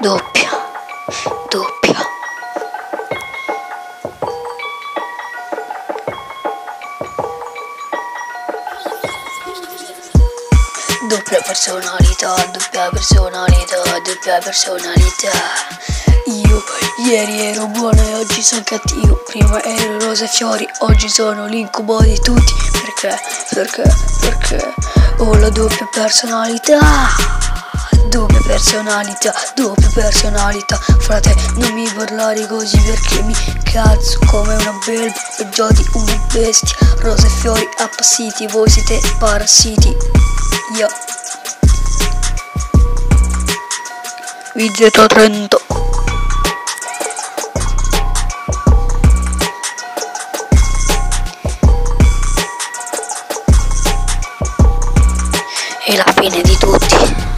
doppia, doppia. Doppia personalità, doppia personalità, doppia personalità. Io ieri ero buono e oggi sono cattivo. Prima ero rose e fiori, oggi sono l'incubo di tutti. Perché? Perché? Perché? Ho la doppia personalità. Personalità, doppia personalità. Frate, non mi parlare così perché mi cazzo come una belva. Peggio di una bestia. Rose e fiori appassiti, voi siete parassiti. Io. Vigeta 30. È la fine di tutto.